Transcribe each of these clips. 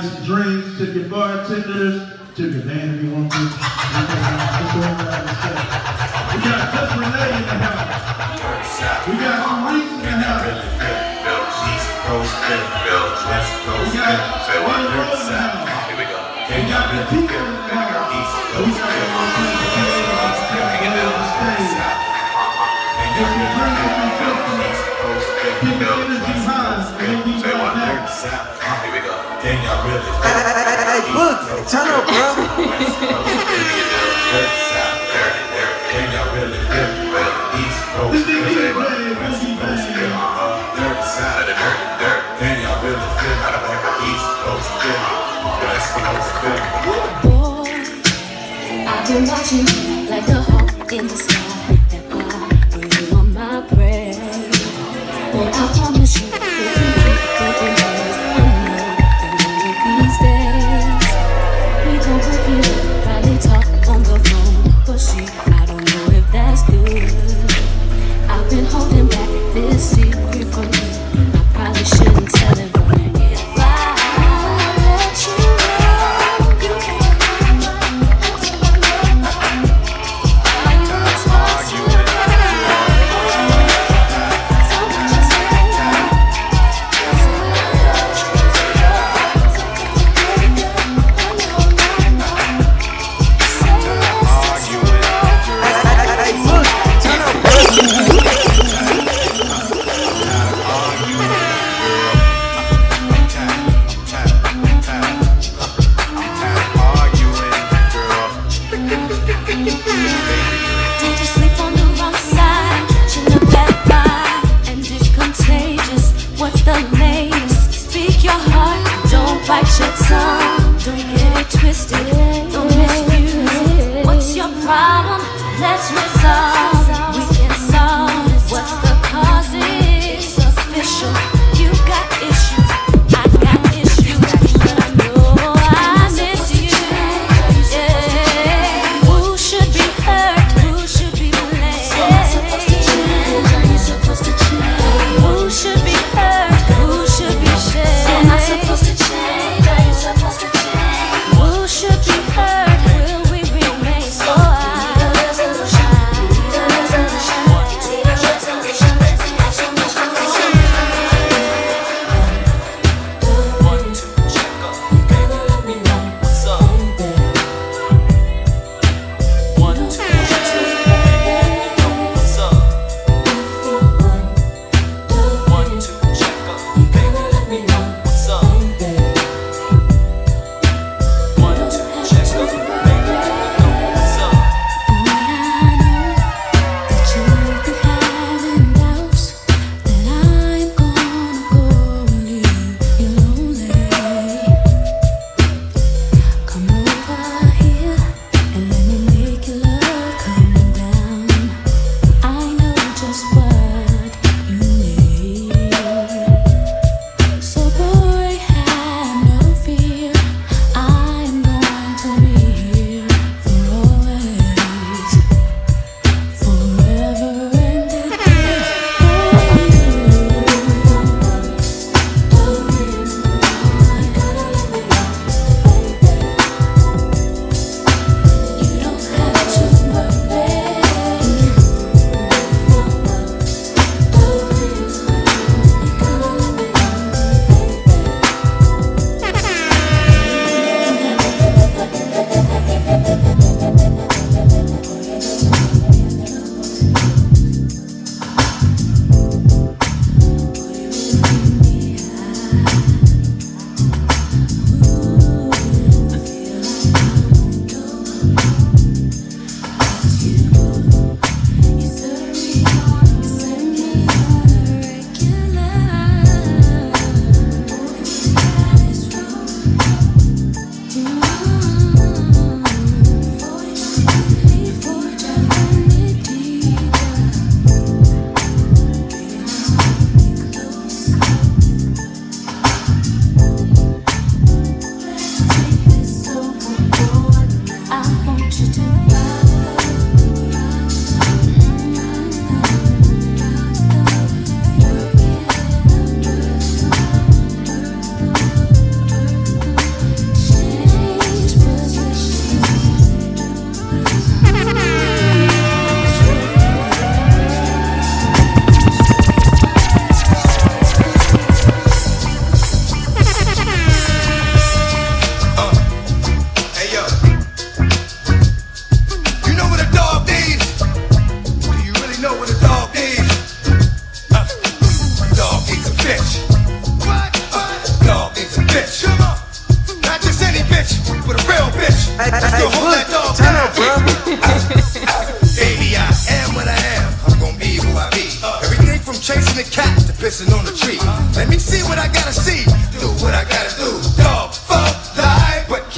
just drinks, to your bartenders, to your man if you want to. We got Cousin Renee in the house. We got Reese in the house. Coast and West Coast and Bells, North South. Here we go. Can y'all be deep in the East Coast and Bells, Bells, North South. And y'all be bringing the East Coast and Bells, West Coast and Bells, North South. Then y'all really. Hey, hey, hey, turn up, bro. Then y'all really feel it? East Coast, West Coast, side, y'all really feel East Coast, West Coast, I've been watching twisted.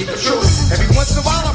Keep it true. Every once in a while,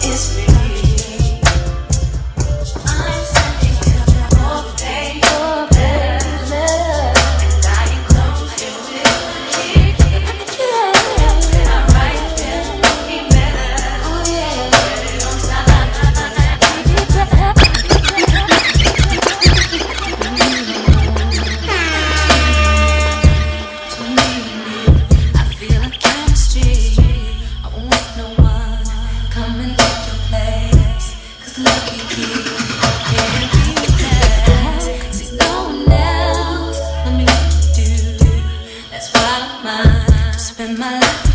diss me. My life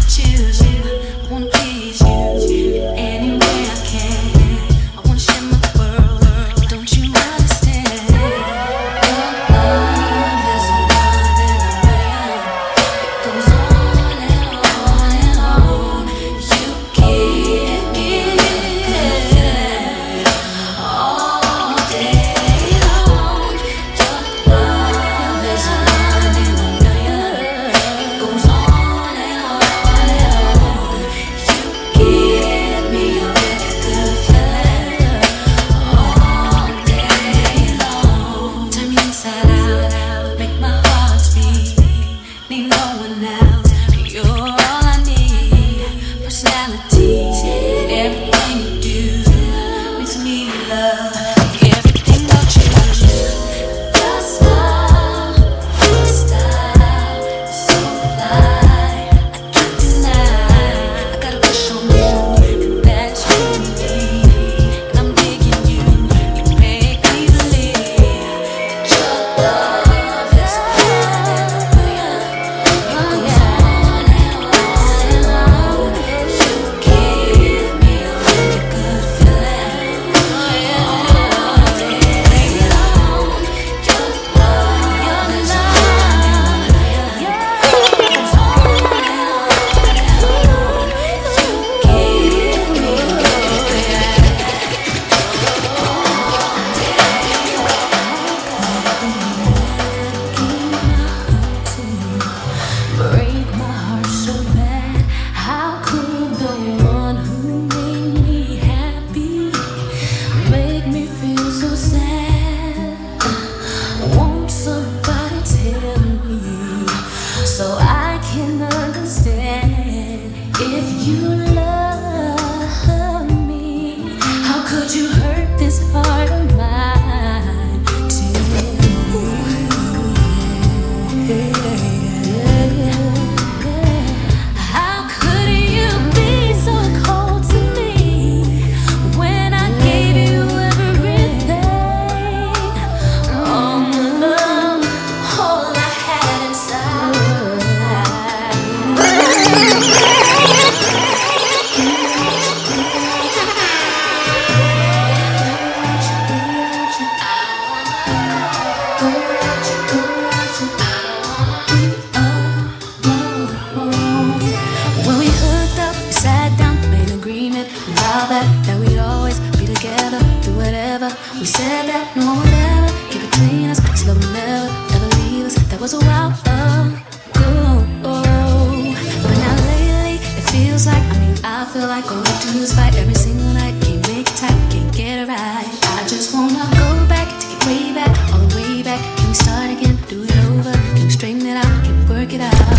but I can't do it over. Straighten it out, can work it out.